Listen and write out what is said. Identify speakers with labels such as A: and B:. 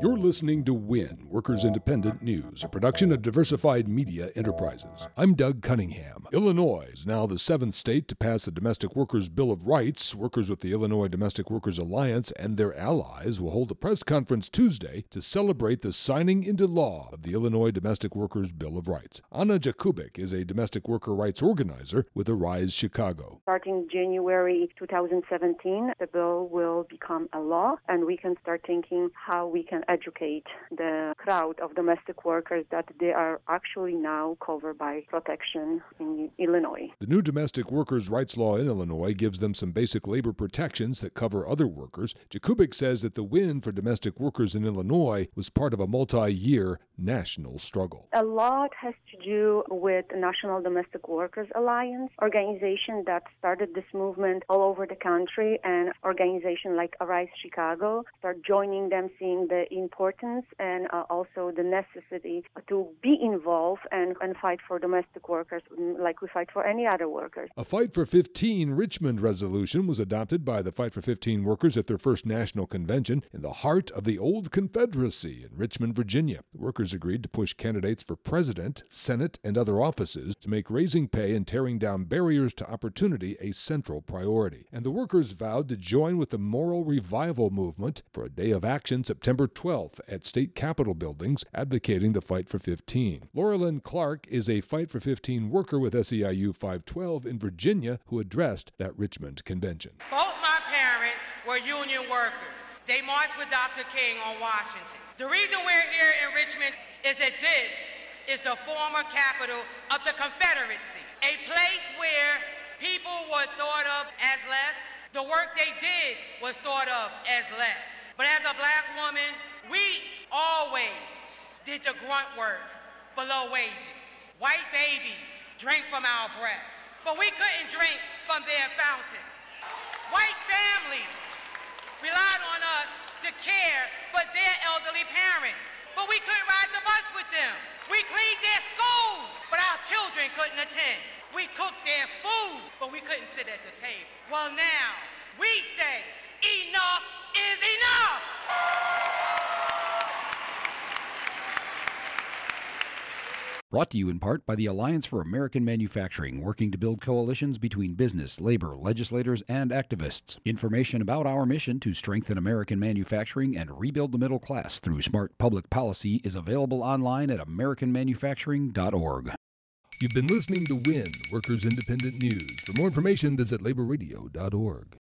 A: You're listening to WIN, Workers Independent News, a production of Diversified Media Enterprises. I'm Doug Cunningham. Illinois is now the seventh state to pass the Domestic Workers Bill of Rights. Workers with the Illinois Domestic Workers Alliance and their allies will hold a press conference Tuesday to celebrate the signing into law of the Illinois Domestic Workers Bill of Rights. Anna Jakubik is a domestic worker rights organizer with Arise Chicago.
B: Starting January 2017, the bill will become a law, and we can start thinking how we can educate the crowd of domestic workers that they are actually now covered by protection in Illinois.
A: The new domestic workers' rights law in Illinois gives them some basic labor protections that cover other workers. Jakubik says that the win for domestic workers in Illinois was part of a multi year national struggle.
B: A lot has to do with the National Domestic Workers Alliance organization that started this movement all over the country and organization like Arise Chicago start joining them seeing the importance and uh, also the necessity to be involved and, and fight for domestic workers mm, like we fight for any other workers.
A: A Fight for 15 Richmond resolution was adopted by the Fight for 15 workers at their first national convention in the heart of the old Confederacy in Richmond, Virginia. The workers agreed to push candidates for president, senate, and other offices to make raising pay and tearing down barriers to opportunity a central priority. And the workers vowed to join with the moral revival movement for a day of action September 12th at state capitol buildings advocating the Fight for 15. Laura Lynn Clark is a Fight for 15 worker with SEIU 512 in Virginia who addressed that Richmond convention.
C: Both my parents were union workers. They marched with Dr. King on Washington. The reason we're here in Richmond is that this is the former capital of the Confederacy, a place where people were thought of as less. The work they did was thought of as less. But as a black woman, we always did the grunt work for low wages. White babies drank from our breasts, but we couldn't drink from their fountains. White families relied on us to care for their elderly parents. But we couldn't ride the bus with them. We cleaned their school, but our children couldn't attend. We cooked their food, but we couldn't sit at the table. Well, now we say enough.
D: Brought to you in part by the Alliance for American Manufacturing, working to build coalitions between business, labor, legislators, and activists. Information about our mission to strengthen American manufacturing and rebuild the middle class through smart public policy is available online at AmericanManufacturing.org.
A: You've been listening to WIN, Workers Independent News. For more information, visit laborradio.org.